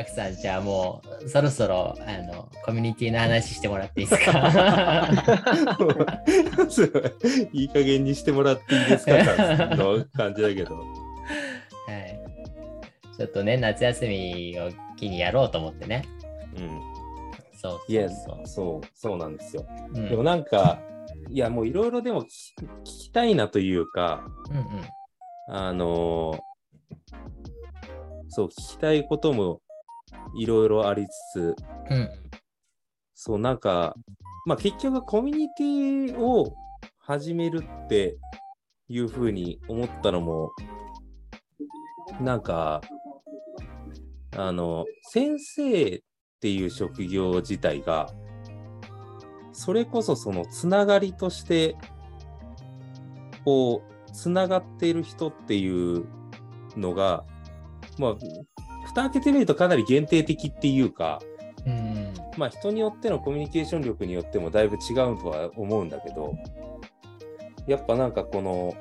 アクさん、じゃあもうそろそろあのコミュニティの話してもらっていいですか？いい加減にしてもらっていいですかの感じだけど。はい。ちょっとね、夏休みを機にやろうと思ってね。うん。そういや、そう、そうなんですよ。うん、でもなんか、いや、もういろいろでも聞きたいなというか、うんうん、あのそう、聞きたいこともいろいろありつつ、うん、そう、なんか、まあ結局コミュニティを始めるっていうふうに思ったのも、なんか、あの、先生っていう職業自体が、それこそそのつながりとして、こう、つながっている人っていうのが、まあ、蓋開けてみるとかなり限定的っていうか、うん、まあ人によってのコミュニケーション力によってもだいぶ違うとは思うんだけど、やっぱなんかこの、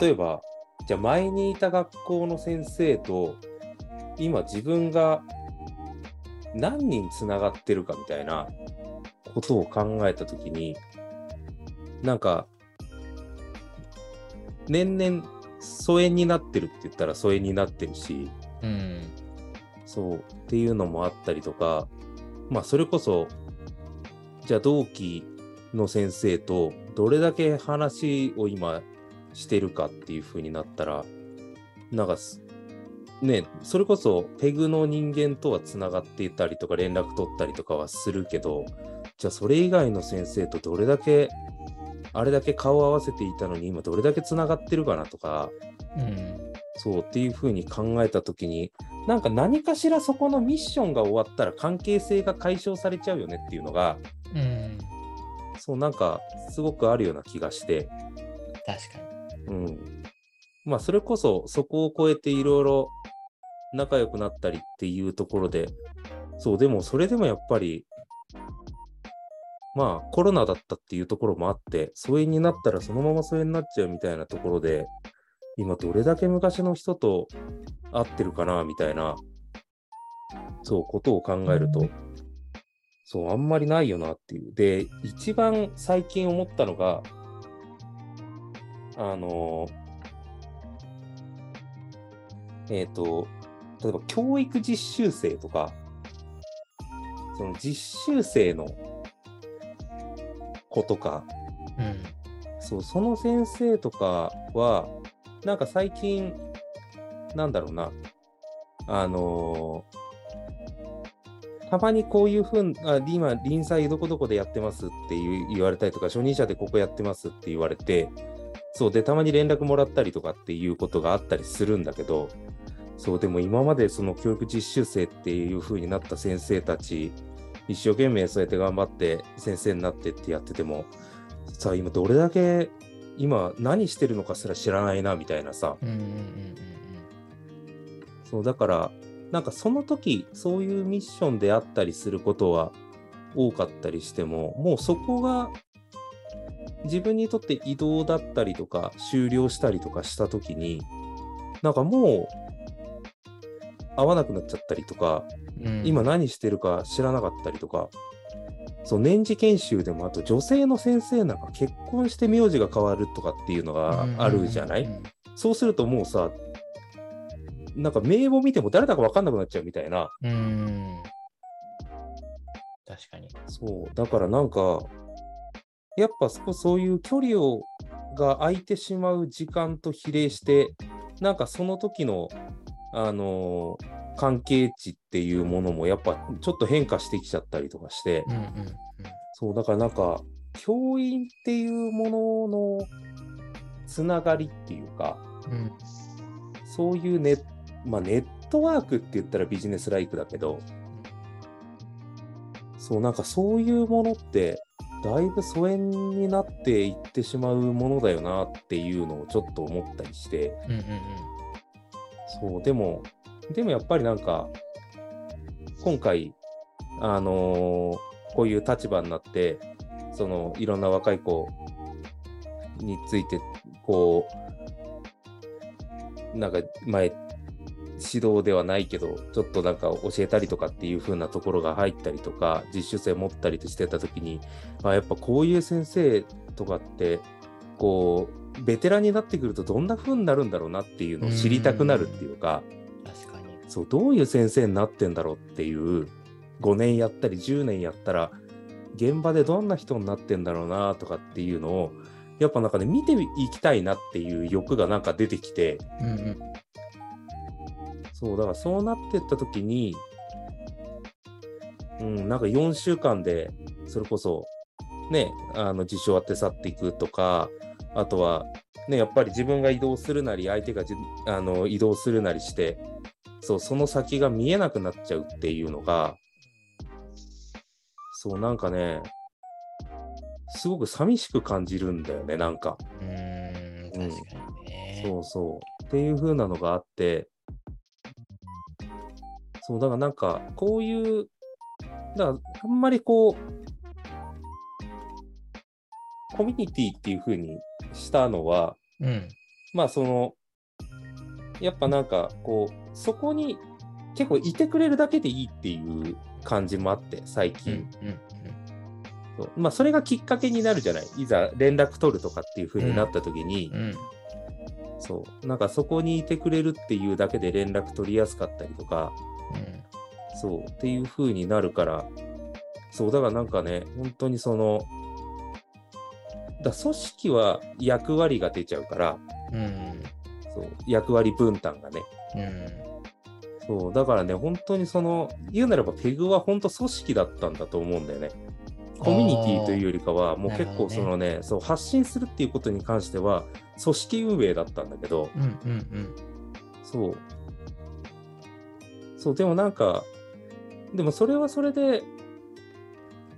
例えば、じゃあ前にいた学校の先生と、今自分が何人つながってるかみたいなことを考えたときに、なんか、年々疎遠になってるって言ったら疎遠になってるし、うん、そうっていうのもあったりとか、まあそれこそ、じゃあ同期の先生とどれだけ話を今してるかっていう風になったら、なんかね、それこそペグの人間とはつながっていたりとか連絡取ったりとかはするけど、じゃあそれ以外の先生とどれだけ、あれだけ顔を合わせていたのに今どれだけつながってるかなとか、うん、そうっていうふうに考えた時に、なんか何かしらそこのミッションが終わったら関係性が解消されちゃうよねっていうのが、うん、そうなんかすごくあるような気がして。確かに。うん。まあそれこそそこを超えていろいろ仲良くなったりっていうところで、そう、でもそれでもやっぱり、まあコロナだったっていうところもあって、疎遠になったらそのまま疎遠になっちゃうみたいなところで、今どれだけ昔の人と会ってるかなみたいな、そう、ことを考えると、そう、あんまりないよなっていう。で、一番最近思ったのが、あのえっ、ー、と、例えば教育実習生とか、その実習生の子とか、うん、そうその先生とかは、なんか最近、なんだろうな、あのー、たまにこういうふうあ今、臨済どこどこでやってますって言われたりとか、初任者でここやってますって言われて、そうで、たまに連絡もらったりとかっていうことがあったりするんだけど、そう、でも今までその教育実習生っていう風になった先生たち、一生懸命そうやって頑張って先生になってってやってても、さあ今どれだけ今何してるのかすら知らないなみたいなさ。そうだからなんかその時そういうミッションであったりすることは多かったりしてももうそこが自分にとって移動だったりとか終了したりとかした時になんかもう会わなくなっちゃったりとか、うん、今何してるか知らなかったりとか、そう年次研修でもあと女性の先生なんか結婚して名字が変わるとかっていうのがあるじゃない、そうするともうさなんか名簿見ても誰だか分かんなくなっちゃうみたいな。うん確かに。そう、だからなんか、やっぱそそういう距離をが空いてしまう時間と比例して、なんかその時のあのー、関係値っていうものもやっぱちょっと変化してきちゃったりとかして、うんうんうん、そうだからなんか教員っていうもののつながりっていうか、うん、そういうネ,、まあ、ネットワークって言ったらビジネスライクだけど、そうなんかそういうものってだいぶ疎遠になっていってしまうものだよなっていうのをちょっと思ったりして、うんうんうん。そう、でも、でもやっぱりなんか、今回、あのー、こういう立場になって、そのいろんな若い子について、こう、なんか前、指導ではないけど、ちょっとなんか教えたりとかっていう風なところが入ったりとか、実習生持ったりとしてた時に、まあやっぱこういう先生とかって、こう、ベテランになってくるとどんな風になるんだろうなっていうのを知りたくなるっていうか、確かに。そう、どういう先生になってんだろうっていう、5年やったり10年やったら、現場でどんな人になってんだろうなとかっていうのを、やっぱなんかね、見ていきたいなっていう欲がなんか出てきて、うんうん。そう、だからそうなってった時に、うん、なんか4週間で、それこそ、ね、あの、実証当て去っていくとか、あとは、ね、やっぱり自分が移動するなり、相手がじあの移動するなりして、そう、その先が見えなくなっちゃうっていうのが、そう、なんかね、すごく寂しく感じるんだよね、なんか。うーん、確かにね。そうそう。っていう風なのがあって、そう、だからなんか、こういう、だからあんまりこう、コミュニティっていう風にしたのは、うん。まあその、やっぱなんかこう、そこに結構いてくれるだけでいいっていう感じもあって、最うん近。うんそうまあそれがきっかけになるじゃない？いざ連絡取るとかっていう風になった時に、うん。うん。そう。なんかそこにいてくれるっていうだけで連絡取りやすかったりとか、うんそう。っていう風になるから、そう。だからなんかね、本当にその、だ組織は役割が出ちゃうから、うん。そう。役割分担がね。うん。そう。だからね、本当にその、言うならばペグは本当組織だったんだと思うんだよね。コミュニティというよりかは、もう結構そのね、そう、発信するっていうことに関しては、組織運営だったんだけど、うんうんうん。そう。そう、でもなんか、でもそれはそれで、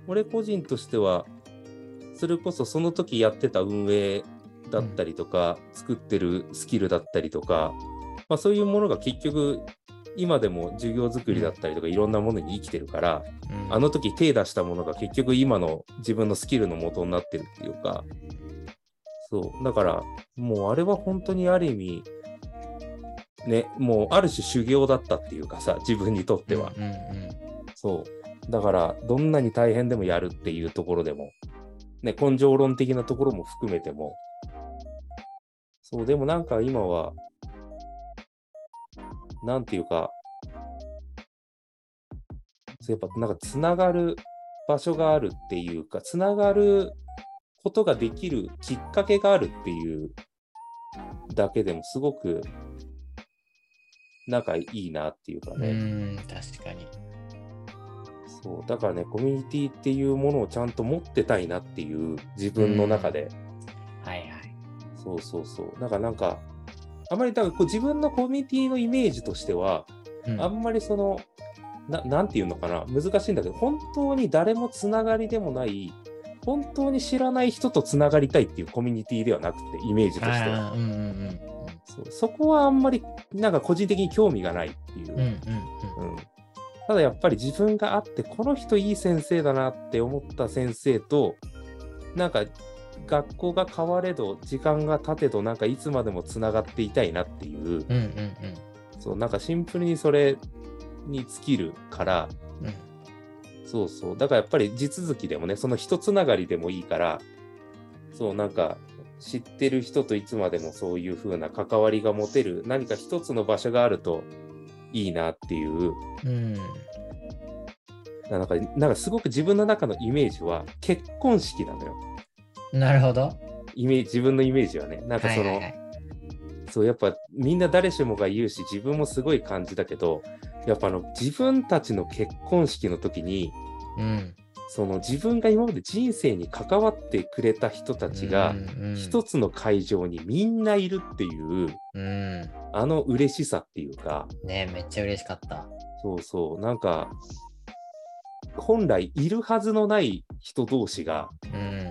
俺個人としては、それこそその時やってた運営だったりとか、作ってるスキルだったりとか、まあそういうものが結局、今でも授業作りだったりとかいろんなものに生きてるから、うんあの時手出したものが結局今の自分のスキルの元になってるっていうか、そう。だから、もうあれは本当にある意味、ね、もうある種修行だったっていうかさ、自分にとっては。うんうんそう。だから、どんなに大変でもやるっていうところでも、ね、根性論的なところも含めても、そう、でもなんか今は、なんていうか、そうやっぱなんかつながる場所があるっていうか、つながることができるきっかけがあるっていうだけでもすごく仲いいなっていうかうん。ね。うん、確かに。そう、だからね、コミュニティっていうものをちゃんと持ってたいなっていう自分の中で、はいはい。そうそうそう。だからなんか、あまりだからこう自分のコミュニティのイメージとしては、うんあんまりその、ななんていうのかな、難しいんだけど、本当に誰もつながりでもない、本当に知らない人とつながりたいっていうコミュニティではなくて、イメージとしては。うんうんうんそうそこはあんまり、なんか個人的に興味がないっていう。うん。うんうんうんただやっぱり自分があって、この人いい先生だなって思った先生と、なんか学校が変われど、時間が経てど、なんかいつまでもつながっていたいなっていう、そう、なんかシンプルにそれに尽きるから、うん。そうそう。だからやっぱり地続きでもね、その一つながりでもいいから、そう、なんか知ってる人といつまでもそういう風な関わりが持てる、何か一つの場所があるといいなっていう、うん。なんか、なんかすごく自分の中のイメージは結婚式なのよ。なるほど。イメージ自分のイメージはね。なんかその、はいはいはいそう、やっぱみんな誰しもが言うし、自分もすごい感じだけど、やっぱあの自分たちの結婚式の時に、うん。その自分が今まで人生に関わってくれた人たちがうんうん一つの会場にみんないるっていう、うん。あの嬉しさっていうか、ねめっちゃ嬉しかった。そうそう、なんか、本来いるはずのない人同士がうん。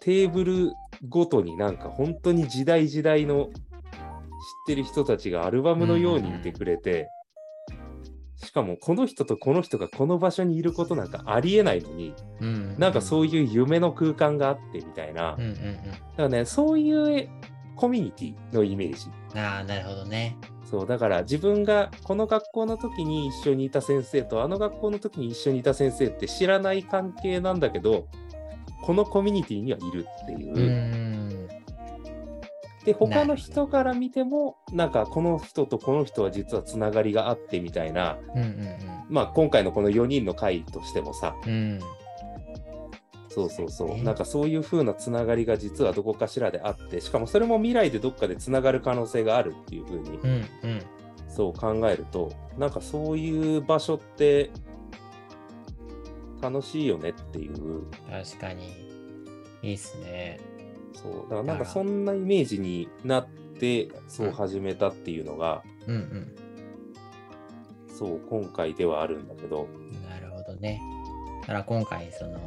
テーブルごとになんか本当に時代時代の知ってる人たちがアルバムのようにいてくれて、しかもこの人とこの人がこの場所にいることなんかありえないのに、うん。なんかそういう夢の空間があってみたいな、だうんうんからね、そういうコミュニティのイメージ。うん。ああ、なるほどね。そうだから自分がこの学校の時に一緒にいた先生とあの学校の時に一緒にいた先生って知らない関係なんだけどこのコミュニティにはいるっていう。う。で他の人から見てもなんかこの人とこの人は実はつながりがあってみたいな、うんうんまあ、今回のこの4人の会としてもさうん。うん。そうそうそう、ねなんかそういう風なつながりが実はどこかしらであってしかもそれも未来でどっかでつながる可能性があるっていう風にうんうん。そう考えるとなんかそういう場所って楽しいよねっていう確かに。いいっすね。そうだからなんかそんなイメージになってそう始めたっていうのが、うんうん。そう今回ではあるんだけどなるほどね。だから今回、その、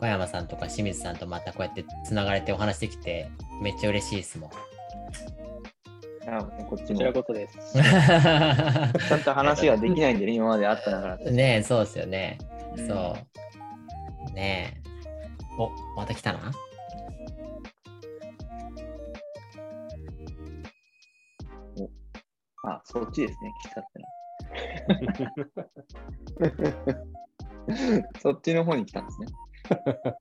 小山さんとか清水さんとまたこうやってつながれてお話できて、めっちゃ嬉しいですもん。あこっちこちらも。こそです。ちゃんと話ができないんでね、今まであったながら。ねえ、そうですよね。うんそう。ねえ。お、また来たなあ、そっちですね、来たっての。そっちの方に来たんですね。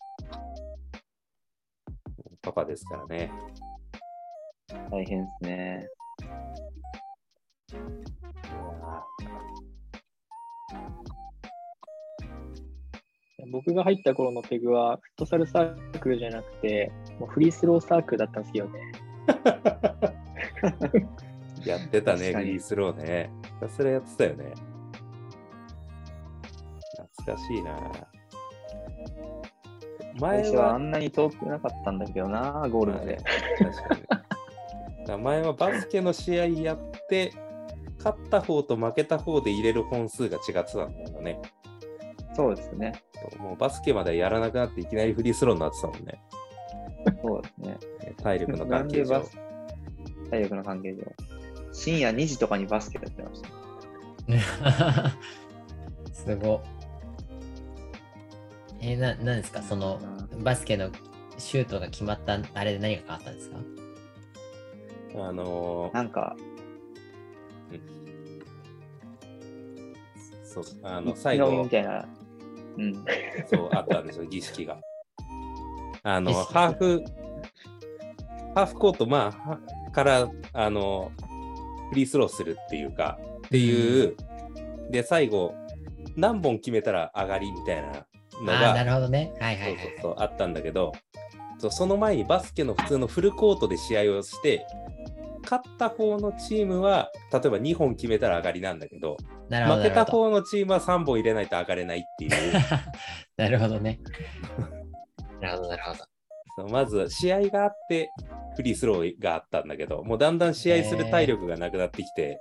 パパですからね。大変ですね。僕が入った頃のペグはフットサルサークルじゃなくて、もうフリースローサークルだったんですよね。ー やってたね、フリースローね。ひたすらやってたよね。懐かしいな。前はあ、んなに遠くなかったんだけどな、ゴールまで。確かに。前はバスケの試合やって、勝った方と負けた方で入れる本数が違ってたんだよね。そうですね。もうバスケまでやらなくなっていきなりフリースローになってたもんね。そうですね。体力の関係上でバ。ス体力の関係上。深夜2時とかにバスケやってました。すご。えー、な、なんですか？その、バスケのシュートが決まったあれで何が変わったんですか？あのーなんか、そう、あの、最後み、たいな。うん。そう、あったんですよ、儀式が。あの、ハーフ、ハーフコート、まあは、から、あの、フリースローするっていうか、っていう、で、最後、何本決めたら上がりみたいなのああー、なが、るほどね。はいはそいうはい。そうそう、あったんだけど、そうその前にバスケの普通のフルコートで試合をして、勝った方のチームは、例えば2本決めたら上がりなんだけど。負けた方のチームは3本入れないと上がれないっていう。なるほど ね。なるほど、なるほど。そうまず試合があってフリースローがあったんだけどもうだんだん試合する体力がなくなってきて、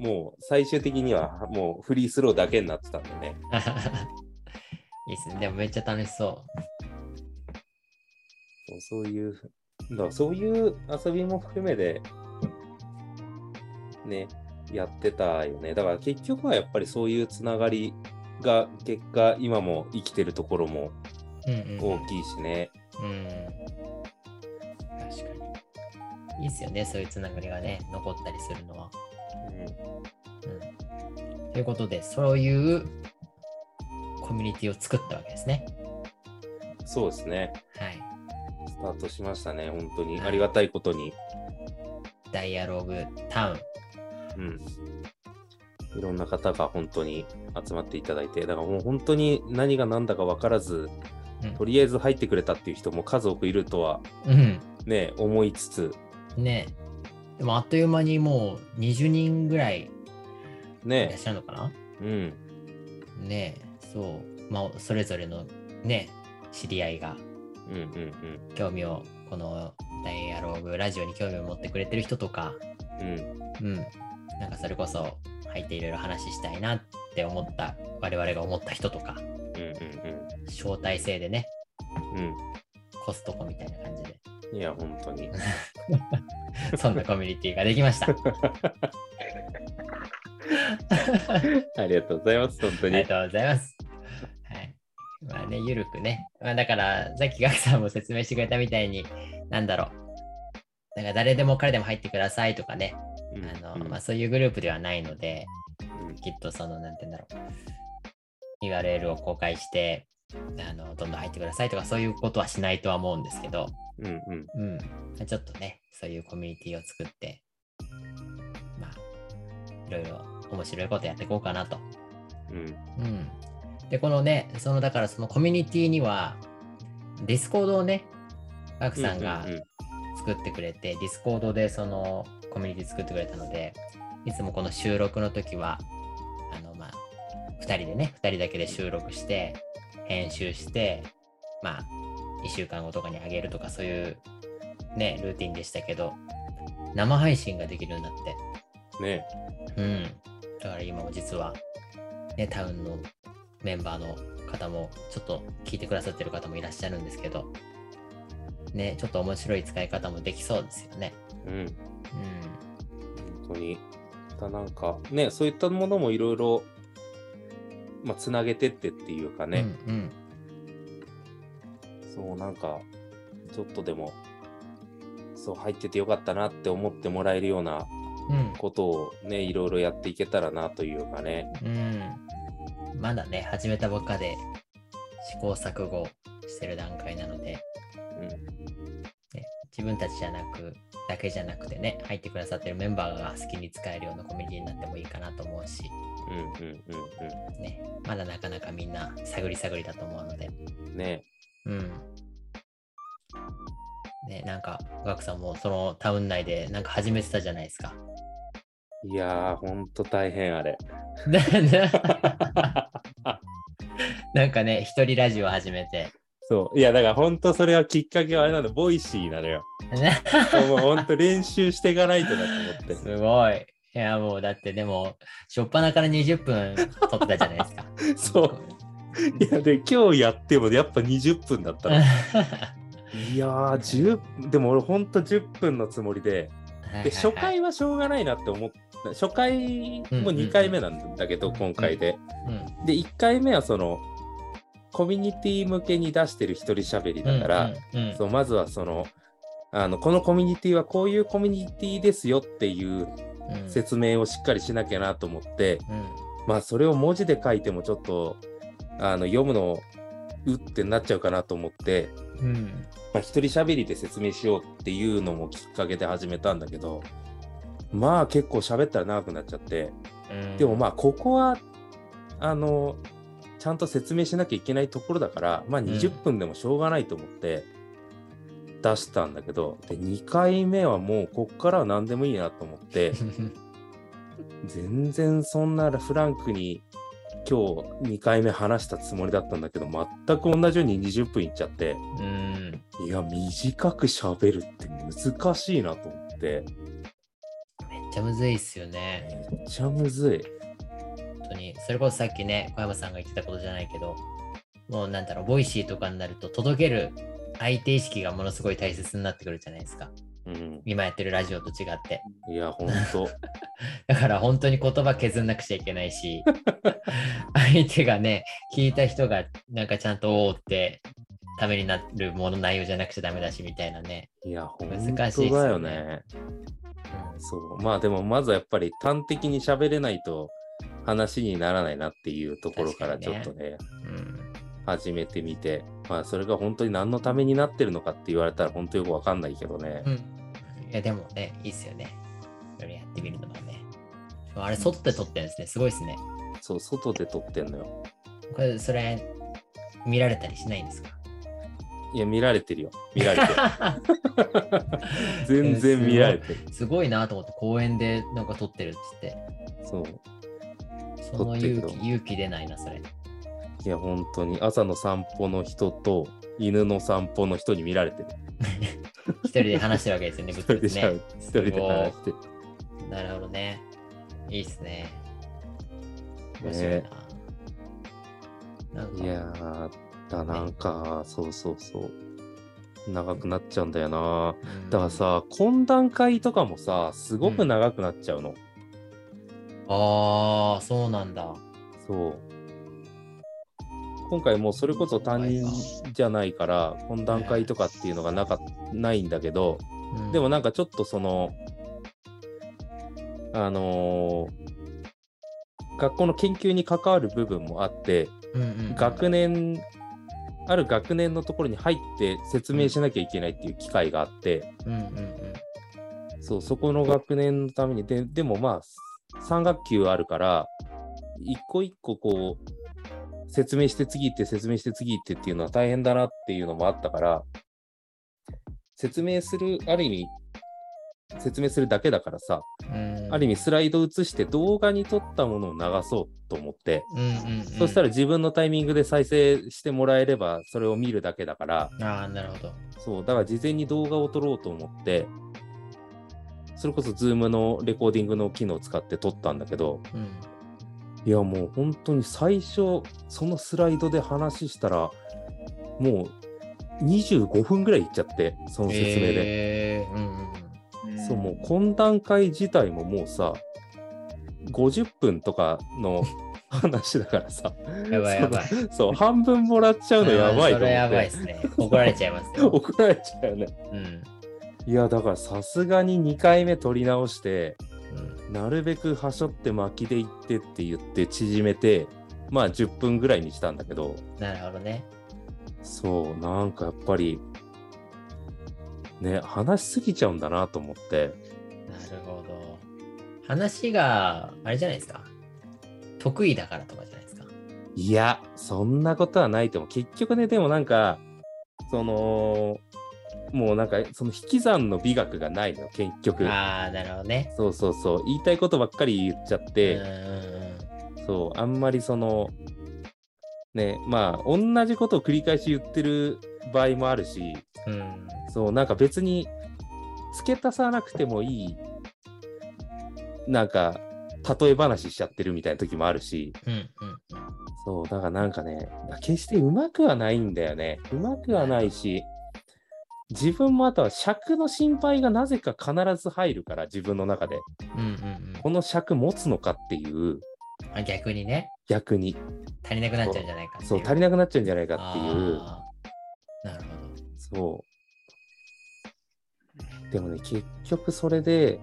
もう最終的にはもうフリースローだけになってたんでね いいっすね。でもめっちゃ楽しそそうそういうだそういう遊びも含めでねやってたよねだから結局はやっぱりそういうつながりが結果今も生きてるところもう。うんうん。大きいしね、うん。確かに。いいっすよね。そういうつながりがね、残ったりするのは。うん。ということで、そういうコミュニティを作ったわけですね。うん、そうですねはい。スタートしましたね本当にありがたいことにダイアログタウン。うん。いろんな方が本当に集まっていただいて、だからもう本当に何が何だか分からず、うんとりあえず入ってくれたっていう人も数多くいるとはうん。ね、思いつつ、ねでもあっという間にもう20人ぐらいいらっね、しゃるのかな？うん、ねそう。まあ、それぞれのね、知り合いがうん、うん、興味を、このダイアログラジオに興味を持ってくれてる人とか、うん、うん、うん。なんかそれこそ入っていろいろ話したいなって思った、我々が思った人とか、うん、招待制でね、うん、コストコみたいな感じで、うん。いや、本当に。そんなコミュニティができました。ありがとうございます、本当に。ありがとうございます。ね、ゆるくね。まあだから、さっきガクさんも説明してくれたみたいに、なんだろう。なんか誰でも彼でも入ってくださいとかね。うんあのうんまあ、そういうグループではないので、うんきっとその、なんて言うんだろう、URL を公開して、あのどんどん入ってくださいとか、そういうことはしないとは思うんですけど、うんうんうん、ちょっとね、そういうコミュニティを作って、まあ、いろいろ面白いことやっていこうかなと。うんうん。で、このね、その、だからそのコミュニティには、ディスコードをね、ガクさんが作ってくれて、ディスコードでそのコミュニティ作ってくれたので、いつもこの収録の時は、あの、まあ、2人でね、2人だけで収録して、編集して、まあ、1週間後とかにあげるとか、そういうね、ルーティンでしたけど、生配信ができるようになって、ね。うん。だから今も実は、ね、タウンのメンバーの方も、ちょっと聞いてくださってる方もいらっしゃるんですけど、ね、ちょっと面白い使い方もできそうですよね。うんうん。本当にだなんかねそういったものもいろいろまあつなげてってっていうかね、うんそうなんかちょっとでもそう入っててよかったなって思ってもらえるようなうん。うん。ことをねいろいろやっていけたらなというかねうん。まだね、始めたばっかで試行錯誤してる段階なので、うんね、自分たちじゃなく、だけじゃなくてね、入ってくださってるメンバーが好きに使えるようなコミュニティになってもいいかなと思うし、うんうんうんね、まだなかなかみんな探り探りだと思うので、うんねうん。ね、なんか、ガクさんもそのタウン内でなんか始めてたじゃないですか。いやーほんと大変あれ なんかね、一人ラジオ始めて。そういやだからほんとそれはきっかけはあれなのボイシーなのよ もうほんと練習していかないとなと思ってすごい。いや、もうだってでも、しょっぱなから20分撮ってたじゃないですか。そういやで今日やってもやっぱ20分だったのいやー、10でも俺ほんと10分のつもりで、で初回はしょうがないなって思った。初回も2回目なんだけど、うん今回で。うん。で、1回目はその、コミュニティ向けに出してる一人喋りだから、そうまずはその、あのこのコミュニティはこういうコミュニティですよっていううん。説明をしっかりしなきゃなと思って、うん。まあそれを文字で書いてもちょっとあの読むのうってなっちゃうかなと思って、うん。まあ、一人喋りで説明しようっていうのもきっかけで始めたんだけど、まあ結構喋ったら長くなっちゃって、うん。でもまあここは、あの、ちゃんと説明しなきゃいけないところだから、まあん。20分でもしょうがないと思って出したんだけど、で、2回目はもうこっからは何でもいいなと思って、全然そんなフランクに今日2回目話したつもりだったんだけど、全く同じように20分いっちゃって、うん。いや、短く喋るって難しいなと思って、ちゃむずいっすよね。めっちゃむずい。本当に。それこそさっきね、小山さんが言ってたことじゃないけど、もうなんだろう、ボイシーとかになると届ける相手意識がものすごい大切になってくるじゃないですか。うん。今やってるラジオと違って。いや、ほんと。だから本当に言葉削んなくちゃいけないし、相手がね、聞いた人がなんかちゃんとおーってためになるもの内容じゃなくちゃダメだしみたいなね。いや、ほんと難しいっすよねだよね。そう。まあでも、まずはやっぱり端的に喋れないと話にならないなっていうところからちょっとね、うん。始めてみて、まあそれが本当に何のためになってるのかって言われたら本当よくわかんないけどね。うん。いや、でもね、いいっすよね。それやってみるのはね。あれ、外で撮ってるんですね。すごいっすね。そう、外で撮ってんのよ。これ、それ、見られたりしないんですか？いや、見られてるよ。見られてる。全然見られてる。すごいなと思って、公園でなんか撮ってるっつって。そう。その勇気、勇気出ないな、それ。いや、本当に朝の散歩の人と犬の散歩の人に見られてる。一人で話してるわけですよね、一ぶつぶつね。一人で話してる。なるほどね。いいっすね。面白いな。なんかいやー、だなんか、そうそうそう。長くなっちゃうんだよな。うんだからさ、懇談会とかもさ、すごく長くなっちゃうの。ああ、そうなんだ。そう。今回もうそれこそ担任じゃないから、懇談会とかっていうのがなかないんだけど、でもなんかちょっとその、あのー学校の研究に関わる部分もあって、うんうん。学年、ある学年のところに入って説明しなきゃいけないっていう機会があって、そう、そこの学年のために、ででもまあ、3学級あるから、一個一個こう、説明して次行って説明して次行ってっていうのは大変だなっていうのもあったから、説明する、ある意味、説明するだけだからさ、ある意味スライド映して動画に撮ったものを流そうと思って、うんうんうん、そしたら自分のタイミングで再生してもらえればそれを見るだけだから、ああ、なるほど。そう、だから事前に動画を撮ろうと思って、それこそ Zoom のレコーディングの機能を使って撮ったんだけど、うん。いやもう本当に最初、そのスライドで話したら、もう25分ぐらいいっちゃって、その説明で。えー、うんうんうん。そう、もう懇談会自体ももうさ、50分とかの 話だからさ、やばいやばい。そう半分もらっちゃうのやばいと思って。それやばいですね。怒られちゃいますよ。怒られちゃうよね。うん。いや、だからさすがに2回目取り直して、うん、なるべくはしょって巻きで行ってって言って縮めて、まあ10分ぐらいにしたんだけど、なるほどね。そう、なんかやっぱり、ね、話しすぎちゃうんだなと思って、なるほど。話が、あれじゃないですか。得意だからとかじゃないですか。いや、そんなことはないと思う。結局ね、でもなんか、その、もうなんか、その引き算の美学がないの、結局。ああ、なるほどね。そうそうそう。言いたいことばっかり言っちゃって、んそう、あんまりその、ね、まあ、同じことを繰り返し言ってる場合もあるし、うん。うん。そう、なんか別に付け足さなくてもいい、なんか、例え話しちゃってるみたいな時もあるし、うんうんそう、だからなんかね、決してうまくはないんだよね。うまくはないし、自分もあとは尺の心配がなぜか必ず入るから、自分の中で。うん。うんうんこの尺持つのかっていう、逆にね、逆に。足りなくなっちゃうんじゃないか。そう、足りなくなっちゃうんじゃないかっていう。なるほそう。でもね、結局それで、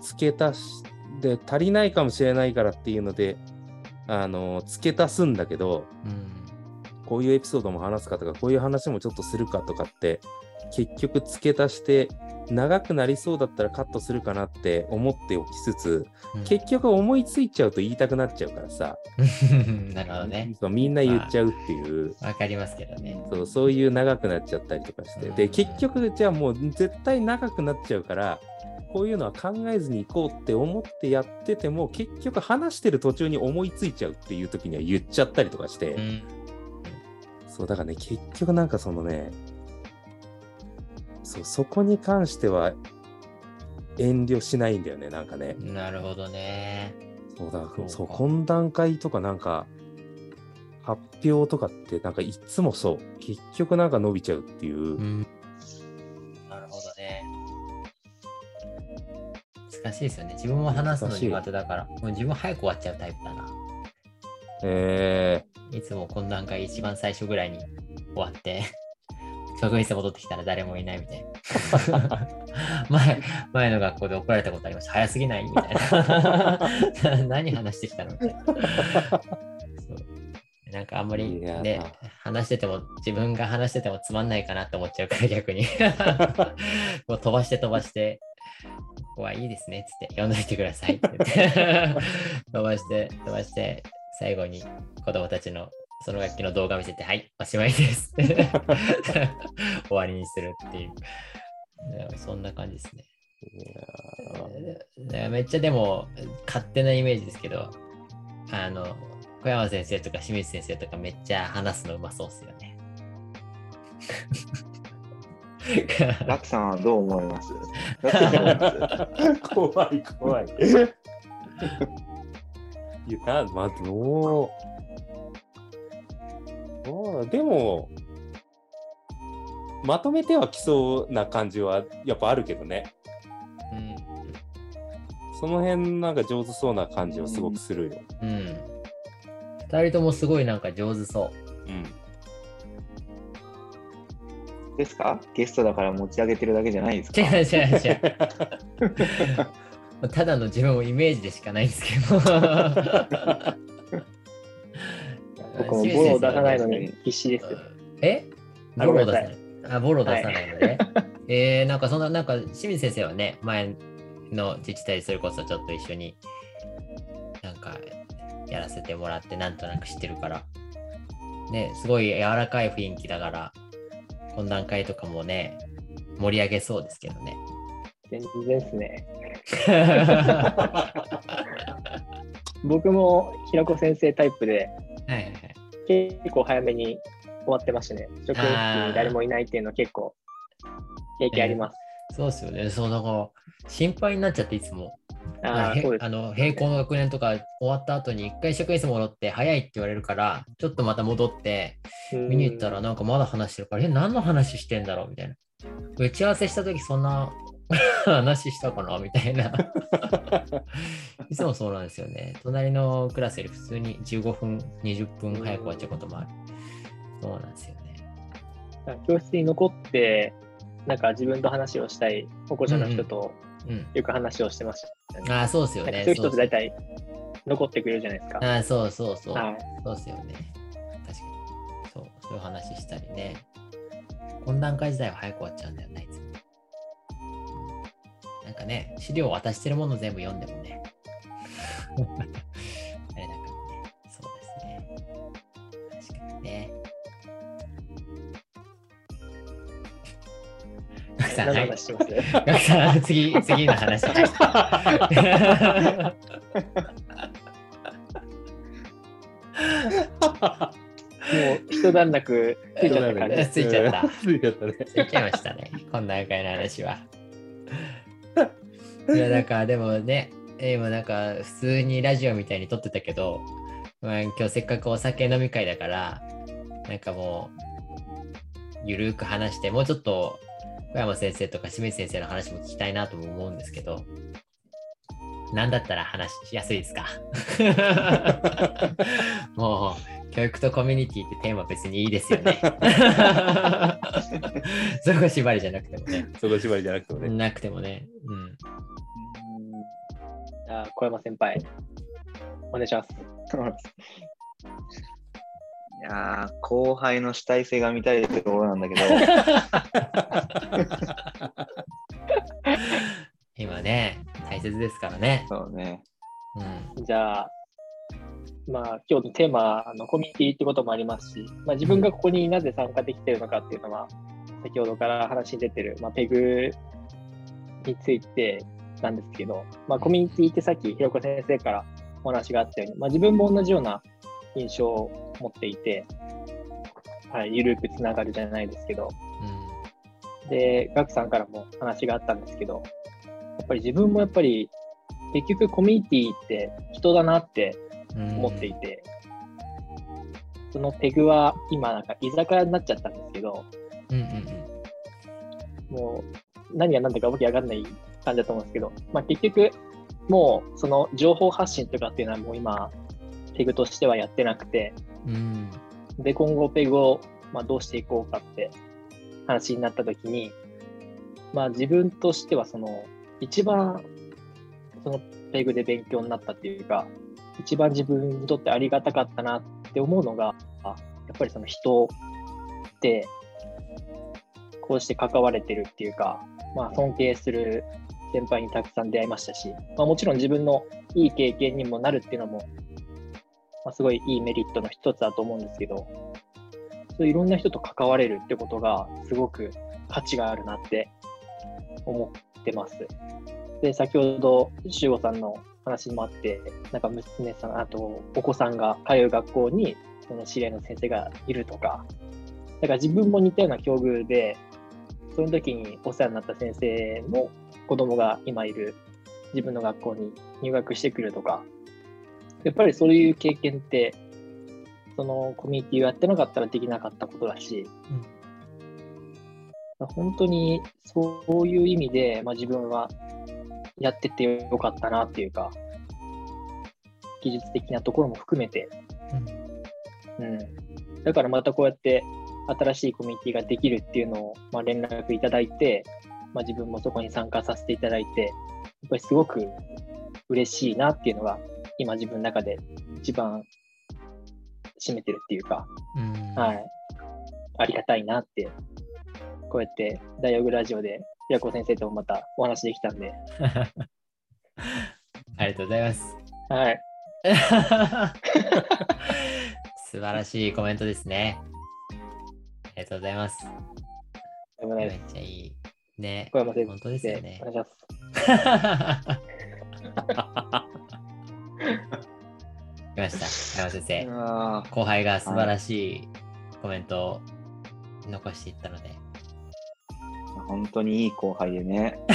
付け足し、で、足りないかもしれないからっていうので、あの、付け足すんだけど、ど。うん。こういうエピソードも話すかとか、こういう話もちょっとするかとかって、結局付け足して、長くなりそうだったらカットするかなって思っておきつつ、うん結局思いついちゃうと言いたくなっちゃうからさ、なるほどね。そうみんな言っちゃうっていう。わかりますけどね。そうそういう長くなっちゃったりとかして。で、うん結局、じゃあもう絶対長くなっちゃうから、こういうのは考えずに行こうって思ってやってても、結局話してる途中に思いついちゃうっていう時には言っちゃったりとかして、うん。そう、だからね、結局なんかそのね、そう、そこに関しては遠慮しないんだよね、なんかね。なるほどね。そうだ、そうかそう、懇談会とかなんか、発表とかってなんかいつもそう、結局なんか伸びちゃうっていう。うん。なるほどね。難しいですよね。自分も話すの苦手だから、もう自分早く終わっちゃうタイプだな。えいつも懇談会一番最初ぐらいに終わって、職員室戻ってきたら誰もいないみたいな。前、前の学校で怒られたことありました。早すぎないみたいな。何話してきたのみたいな。そうなんかあんまりね、話してても、自分が話しててもつまんないかなって思っちゃうから逆に。もう飛ばして飛ばして、ここはいいですねっつって、読んどいてくださいって言って、飛ばして飛ばして、最後に子供たちのその楽器の動画見せて、はい、おしまいです 終わりにするっていう。ねそんな感じですね。ねめっちゃでも勝手なイメージですけど、あの、小山先生とか清水先生とかめっちゃ話すのうまそうっすよね。ラクさんはどう思います？ラクさんどう思います？怖い怖い。いや、まあ、どう、どうでも、まとめてはきそうな感じはやっぱあるけどね。うん。その辺なんか上手そうな感じはすごくするよ。うん。二人ともすごいなんか上手そう。うん。ですか？ゲストだから持ち上げてるだけじゃないですか？違う違う違う。ただの自分をイメージでしかないんですけど。僕もボロを出さないのに必死ですよ。え？あボロを出さないい。あ、ボロを出さないので。えー、なんかそんな、なんか清水先生はね、前の自治体それこそちょっと一緒になんかやらせてもらってなんとなく知ってるから。ね、すごい柔らかい雰囲気だから、懇談会とかもね、盛り上げそうですけどね。全然ですね。僕も平子先生タイプで、はいはいはい。結構早めに終わってましたね。職員室に誰もいないっていうの結構経験あります。そうですよね。そう、だから心配になっちゃっていつも。あ。あの並行の学年とか終わった後に一回職員室戻って早いって言われるからちょっとまた戻って見に行ったらなんかまだ話してるからえ何の話してんだろうみたいな打ち合わせした時そんな話したかなみたいないつもそうなんですよね隣のクラスより普通に15分20分早く終わっちゃうこともあるそうなんですよね教室に残って、なんか自分と話をしたい保護者の人とうんよく話をしてましたね。ああそうですよねそういう人って大体残ってくれるじゃないですか。ああそうそうそう、はい。そうですよね。確かに。そう、そういう話したりね。懇談会自体は早く終わっちゃうんだよね、いつも。なんかね、資料渡してるもの全部読んでもね。あれだからね、そうですね。確かにね。ガクさん、はい話します？ガクさん、次、次の話。はいもう一段落ついちゃった感じ。ついちゃったついちゃったね。ついちゃいましたね、こんな会の話は。いや、だからでもね、え今なんか普通にラジオみたいに撮ってたけど、まあ、今日せっかくお酒飲み会だから、なんかもう、ゆるーく話して、もうちょっと小山先生とか清水先生の話も聞きたいなとも思うんですけど、なんだったら話しやすいですか？もう、教育とコミュニティってテーマ別にいいですよね。そこ縛りじゃなくてもね。そこ縛りじゃなくてもね。なくてもね。うん。じゃあ、小山先輩、お願いします。いやー後輩の主体性が見たいところなんだけど、今ね、大切ですからね。そうね。うん。じゃあ、まあ、今日のテーマのコミュニティってこともありますし、まあ、自分がここになぜ参加できているのかっていうのは、先ほどから話に出てる、まあ、ペグについてなんですけど、まあ、コミュニティってさっきひろこ先生からお話があったように、まあ、自分も同じような印象を持っていて、はい、ゆるくつながるじゃないですけど、で、ガクさんからも話があったんですけど、やっぱり自分もやっぱり結局コミュニティって人だなってうん。思っていて、そのペグは今なんか居酒屋になっちゃったんですけど、うんうんうん。もう何が何だかわけわかんない感じだと思うんですけど、まあ、結局もうその情報発信とかっていうのはもう今ペグとしてはやってなくて、うん。で、今後ペグをまあどうしていこうかって話になった時に、まあ自分としてはその一番そのペグで勉強になったっていうか、一番自分にとってありがたかったなって思うのが、あやっぱりその人ってこうして関われてるっていうか、まあ尊敬する先輩にたくさん出会いましたし、まあもちろん自分のいい経験にもなるっていうのもまあ、すごいいいメリットの一つだと思うんですけど、そういろんな人と関われるってことが、すごく価値があるなって思ってます。で、先ほど、修吾さんの話もあって、なんか娘さん、あとお子さんが通う学校に、その知り合いの先生がいるとか、だから自分も似たような境遇で、その時にお世話になった先生の子供が今いる自分の学校に入学してくるとか、やっぱりそういう経験って、そのコミュニティをやってなかったらできなかったことだし、本当にそういう意味で、まあ、自分はやっててよかったなっていうか、技術的なところも含めて、うん。だからまたこうやって新しいコミュニティができるっていうのを、まあ、連絡いただいて、まあ、自分もそこに参加させていただいて、っぱりすごく嬉しいなっていうのが、今自分の中で一番占めてるっていうか、うんはい。ありがたいなって、こうやって大学ラジオで平子先生ともまたお話できたんで、ありがとうございます。はい。素晴らしいコメントですね。ありがとうございます。めっ、ちゃいい。ね。小山先本当ですよ生、ねお。願いします。来ました。山先生。あ後輩が素晴らしいコメントを残していったので。ー本当にいい後輩でね。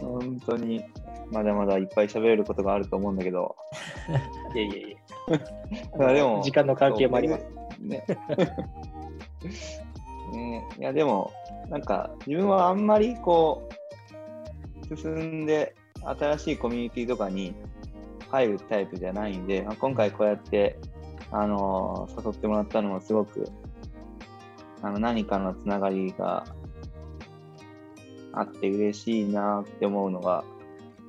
本当に、まだまだいっぱい喋れることがあると思うんだけど。いえいえいえ。いや でも時間の関係もあります。ね。ねいや、でも、なんか、自分はあんまりこう、進んで、新しいコミュニティとかに入るタイプじゃないんで、まあ今回こうやって、あの誘ってもらったのもすごく、あの、何かのつながりがあって嬉しいなって思うのが、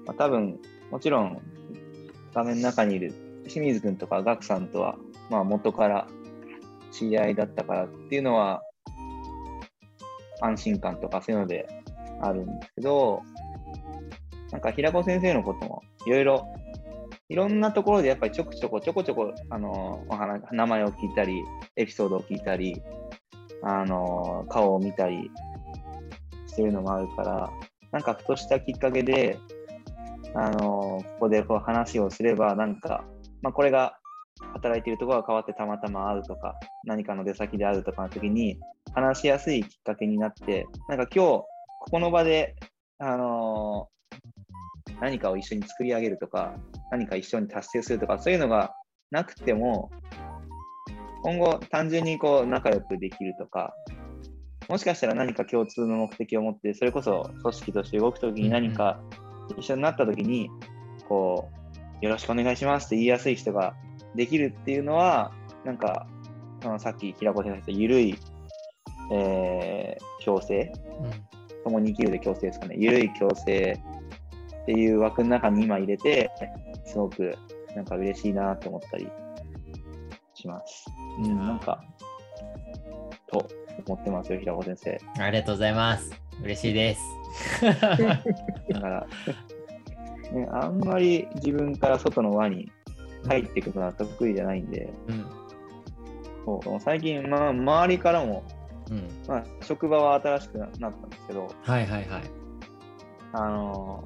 まあ、多分、もちろん、画面の中にいる清水君とかガクさんとは、まあ、元から知り合いだったからっていうのは安心感とかそういうのであるんですけどなんか平子先生のこともいろいろいろんなところでやっぱりちょくちょこちょこちょこあのお話名前を聞いたりエピソードを聞いたりあの顔を見たりしてるのもあるからなんかふとしたきっかけであのここでこう話をすればなんかまあ、これが働いているところが変わってたまたま会うとか、何かの出先で会うとかの時に、話しやすいきっかけになって、なんか今日、ここの場で、あの何かを一緒に作り上げるとか、何か一緒に達成するとか、そういうのがなくても、今後単純にこう仲良くできるとか、もしかしたら何か共通の目的を持って、それこそ組織として動くときに何か一緒になったときに、こう、よろしくお願いしますって言いやすい人ができるっていうのは、なんか、そのさっき平子先生が言った緩い、えー、共生、共に生きるで共生ですかね、緩い共生っていう枠の中に今入れて、すごくなんか嬉しいなと思ったりします。うん、なんか、と思ってますよ、平子先生。うんありがとうございます。嬉しいです。だから、ね、あんまり自分から外の輪に入っていくのは得意じゃないんで、うん。そう最近、まあ、周りからも、うん。まあ、職場は新しくなったんですけど、はいはいはい。あの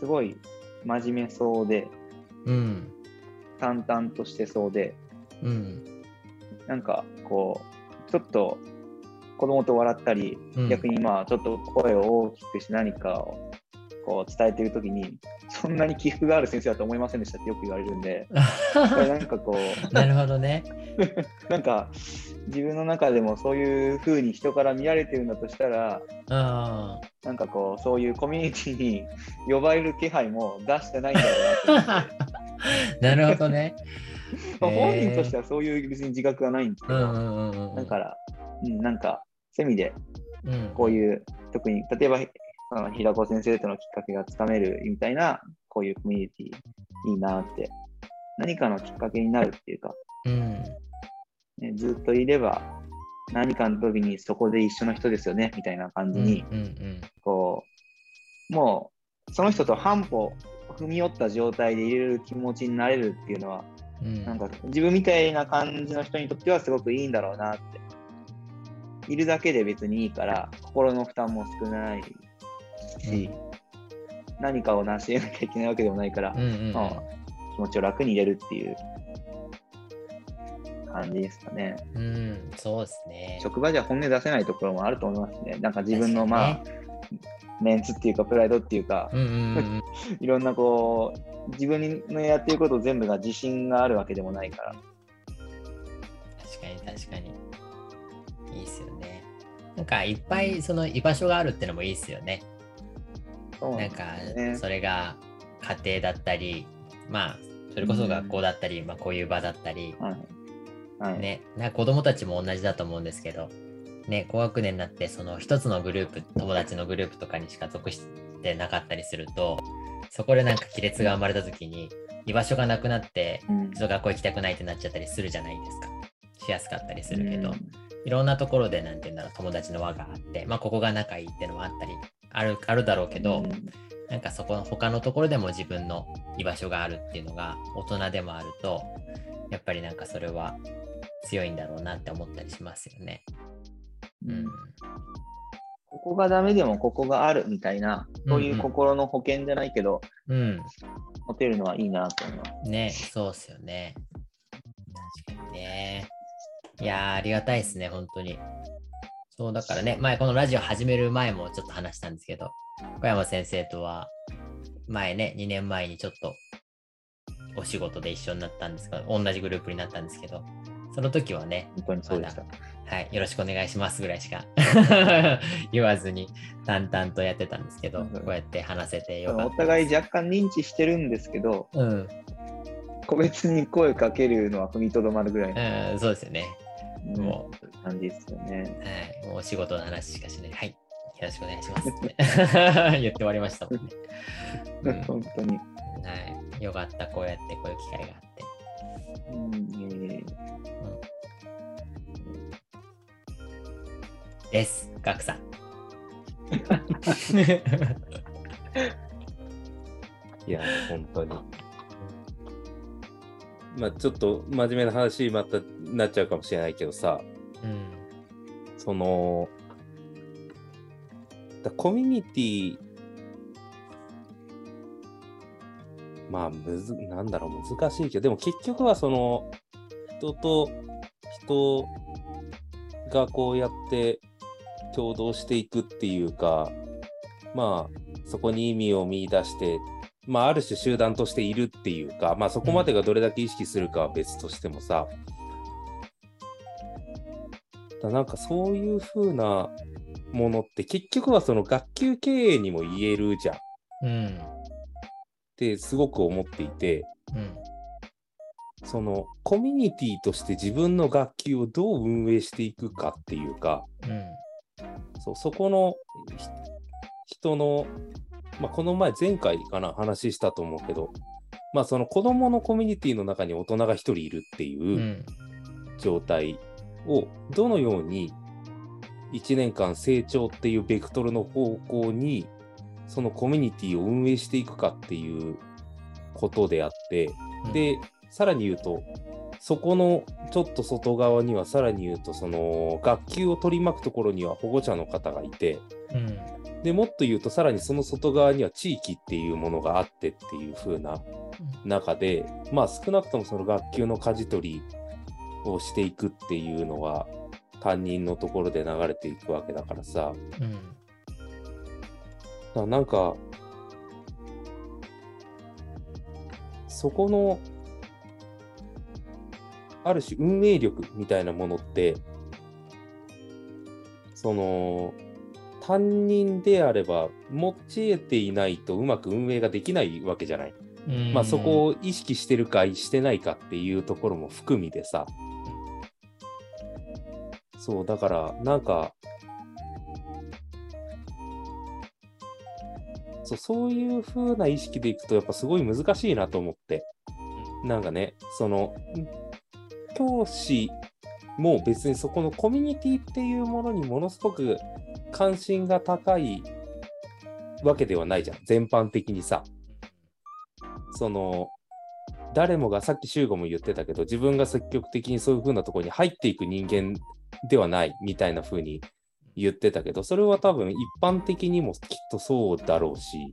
すごい真面目そうで、うん。淡々としてそうで、うん。なんかこう、ちょっと子供と笑ったり、うん逆にまあちょっと声を大きくして何かをこう伝えてるときに、そんなに起伏がある先生だと思いませんでしたってよく言われるんで、これなんかこう、なるほどね。なんか自分の中でもそういう風に人から見られてるんだとしたら、うん。なんかこう、そういうコミュニティに呼ばれる気配も出してないんだろうなって。なるほどね。本人としてはそういう別に自覚はないんですけど、うんうんうんうん。だから、うん、なんか、セミでうん、こういう、特に、例えば、あの平子先生とのきっかけがつかめるみたいな、こういうコミュニティいいなって、何かのきっかけになるっていうか、うん。ね、ずっといれば、何かの時にそこで一緒の人ですよね、みたいな感じに、うんうんこう、もう、その人と半歩踏み寄った状態でいれる気持ちになれるっていうのは、うんうん。なんか自分みたいな感じの人にとってはすごくいいんだろうなって。いるだけで別にいいから、心の負担も少ないし、何かを成し得なきゃいけないわけでもないから、うんうんうんまあ気持ちを楽に入れるっていう感じですかね。うん、そうですね。職場じゃ本音出せないところもあると思いますね。なんか自分のまあ、確かメンツっていうか、プライドっていうか、うんうんうん いろんなこう、自分のやってること全部が自信があるわけでもないから。確かに確かに。いいっすよね。なんかいっぱいその居場所があるってのもいいっすよね。そうなんかねそれが家庭だったり、まあそれこそ学校だったり、まあこういう場だったり、はい。はい。ね、なんか子供たちも同じだと思うんですけど、ね、高学年になって、その一つのグループ、友達のグループとかにしか属してなかったりすると、そこでなんか亀裂が生まれた時に、居場所がなくなって、うんちょっと学校行きたくないってなっちゃったりするじゃないですか。しやすかったりするけど、うんいろんなところで、なんて言うんだろう、友達の輪があって、まあ、ここが仲いいってのはあったり、あるあるだろうけど、なんかそこの他のところでも自分の居場所があるっていうのが大人でもあると、やっぱりなんかそれは強いんだろうなって思ったりしますよね。うん。ここがダメでもここがあるみたいな、そういう心の保険じゃないけど、うん。持てるのはいいなと思います。ね、そうっすよね。確かにね。いやー、ありがたいですね、本当に。そう、だからね、前、このラジオ始める前もちょっと話したんですけど、小山先生とは、前ね、2年前にちょっと、お仕事で一緒になったんですが、同じグループになったんですけど、その時はね、本当にそうでした。はい、よろしくお願いしますぐらいしか 言わずに淡々とやってたんですけど、うんこうやって話せてよかおった。互い若干認知してるんですけど、うん、個別に声かけるのは踏みとどまるぐらいの、うん、そうですよね。うんも感じですよね。はい、もうお仕事の話しかしない。はい、よろしくお願いします って 言って終わりましたもんね。うん本当に。はい、よかった、こうやってこういう機会があって。うんえーです、ガクさん。いや、本当に。まあ、ちょっと真面目な話またなっちゃうかもしれないけどさ、うん、その、だコミュニティ、まあ、むず、なんだろう、難しいけど、でも結局はその、人と人がこうやって共同していくっていうか、まあ、そこに意味を見出して、まあ、ある種集団としているっていうか、まあ、そこまでがどれだけ意識するかは別としてもさ、だなんかそういう風なものって結局はその学級経営にも言えるじゃん。っうん、てすごく思っていて、うん、そのコミュニティとして自分の学級をどう運営していくかっていうか、うん、そうそこのひ人の、まあ、この前前回かな話したと思うけど、まあその子供のコミュニティの中に大人が一人いるってう、いうん。状態をどのように1年間成長っていうベクトルの方向にそのコミュニティを運営していくかっていうことであって、うん、で、さらに言うと、そこのちょっと外側にはさらに言うと、その学級を取り巻くところには保護者の方がいて、うん、でもっと言うと、さらにその外側には地域っていうものがあってっていう風な中で、まあ少なくともその学級の舵取りをしていくっていうのは、担任のところで流れていくわけだからさ、うん、なんか、そこの、ある種運営力みたいなものって、その、担任であれば持ち得ていないとうまく運営ができないわけじゃない。うん、まあそこを意識してるかしてないかっていうところも含みでさ。そう、だからなんか、そうそういう風な意識でいくとやっぱすごい難しいなと思って。なんかね、その、ん教師も別にそこのコミュニティっていうものにものすごく関心が高いわけではないじゃん。全般的にさ。その、誰もがさっき修吾も言ってたけど、自分が積極的にそういう風なところに入っていく人間ではないみたいな風に言ってたけど、それは多分一般的にもきっとそうだろうし、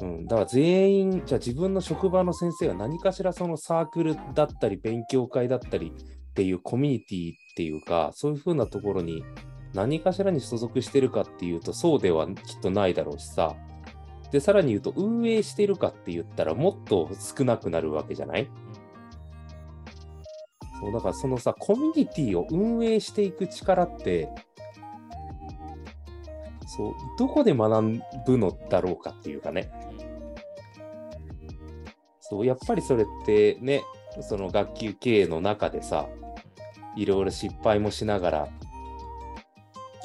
うん、だから全員、じゃあ自分の職場の先生が何かしらそのサークルだったり、勉強会だったりっていうコミュニティっていうか、そういう風なところに何かしらに所属してるかっていうと、そうではきっとないだろうしさ。で、さらに言うと、運営してるかって言ったら、もっと少なくなるわけじゃない？そう、だからそのさ、コミュニティを運営していく力って、そう、どこで学ぶのだろうかっていうかね。そう、やっぱりそれってね、その学級経営の中でさ、いろいろ失敗もしながら、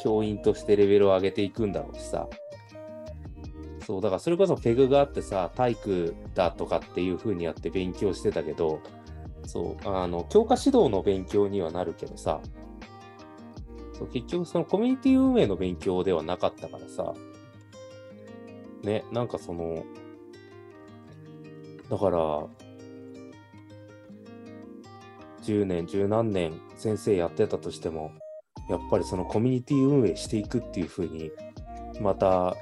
教員としてレベルを上げていくんだろうしさ。そう、だからそれこそペグがあってさ、体育だとかっていう風にやって勉強してたけど、そう、あの、教科指導の勉強にはなるけどさ、そう結局そのコミュニティ運営の勉強ではなかったからさ、ね、なんかその、だから、10年、十何年先生やってたとしても、やっぱりそのコミュニティ運営していくっていう風に、また、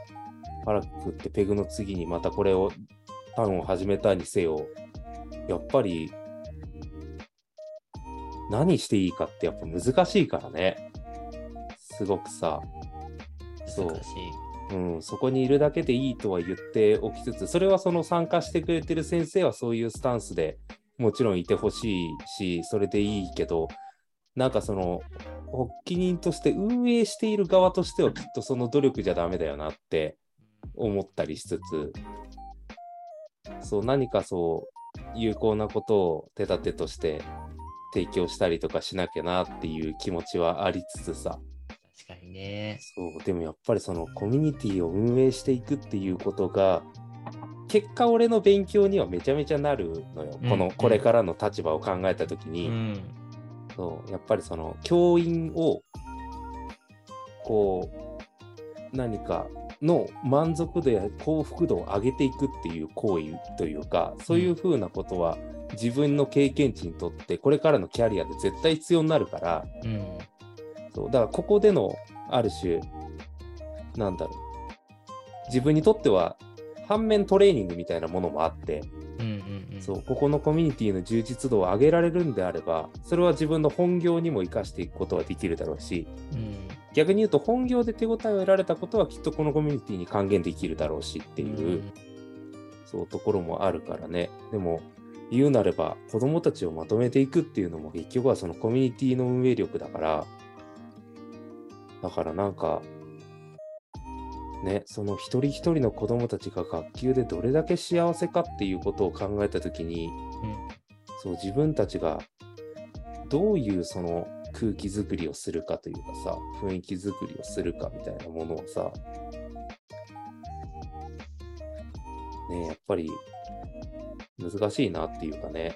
パラックってペグの次にまたこれを、ターンを始めたにせよ、やっぱり、何していいかってやっぱ難しいからね。すごくさ。そう難しい。うん、そこにいるだけでいいとは言っておきつつ、それはその参加してくれてる先生はそういうスタンスでもちろんいてほしいし、それでいいけど、なんかその、発起人として運営している側としてはきっとその努力じゃダメだよなって思ったりしつつ、そう、何かそう、有効なことを手立てとして提供したりとかしなきゃなっていう気持ちはありつつさ、かにね。そう、でもやっぱりそのコミュニティを運営していくっていうことが、結果俺の勉強にはめちゃめちゃなるのよ。うんこの、これからの立場を考えたときうに、ん。そう、やっぱりその教員を、こう、何かの満足度や幸福度を上げていくっていう行為というか、そういうふうなことは自分の経験値にとって、これからのキャリアで絶対必要になるから、うん。そうだからここでのある種なんだろう自分にとっては反面トレーニングみたいなものもあって、うんうんうん。そうここのコミュニティの充実度を上げられるんであればそれは自分の本業にも生かしていくことはできるだろうしうん。逆に言うと本業で手応えを得られたことはきっとこのコミュニティに還元できるだろうしっていう、そうところもあるからねでも言うなれば子どもたちをまとめていくっていうのも結局はそのコミュニティの運営力だからだからなんかねその一人一人の子どもたちが学級でどれだけ幸せかっていうことを考えた時にうん。そう自分たちがどういうその空気づくりをするかというかさ雰囲気づくりをするかみたいなものをさねやっぱり難しいなっていうかね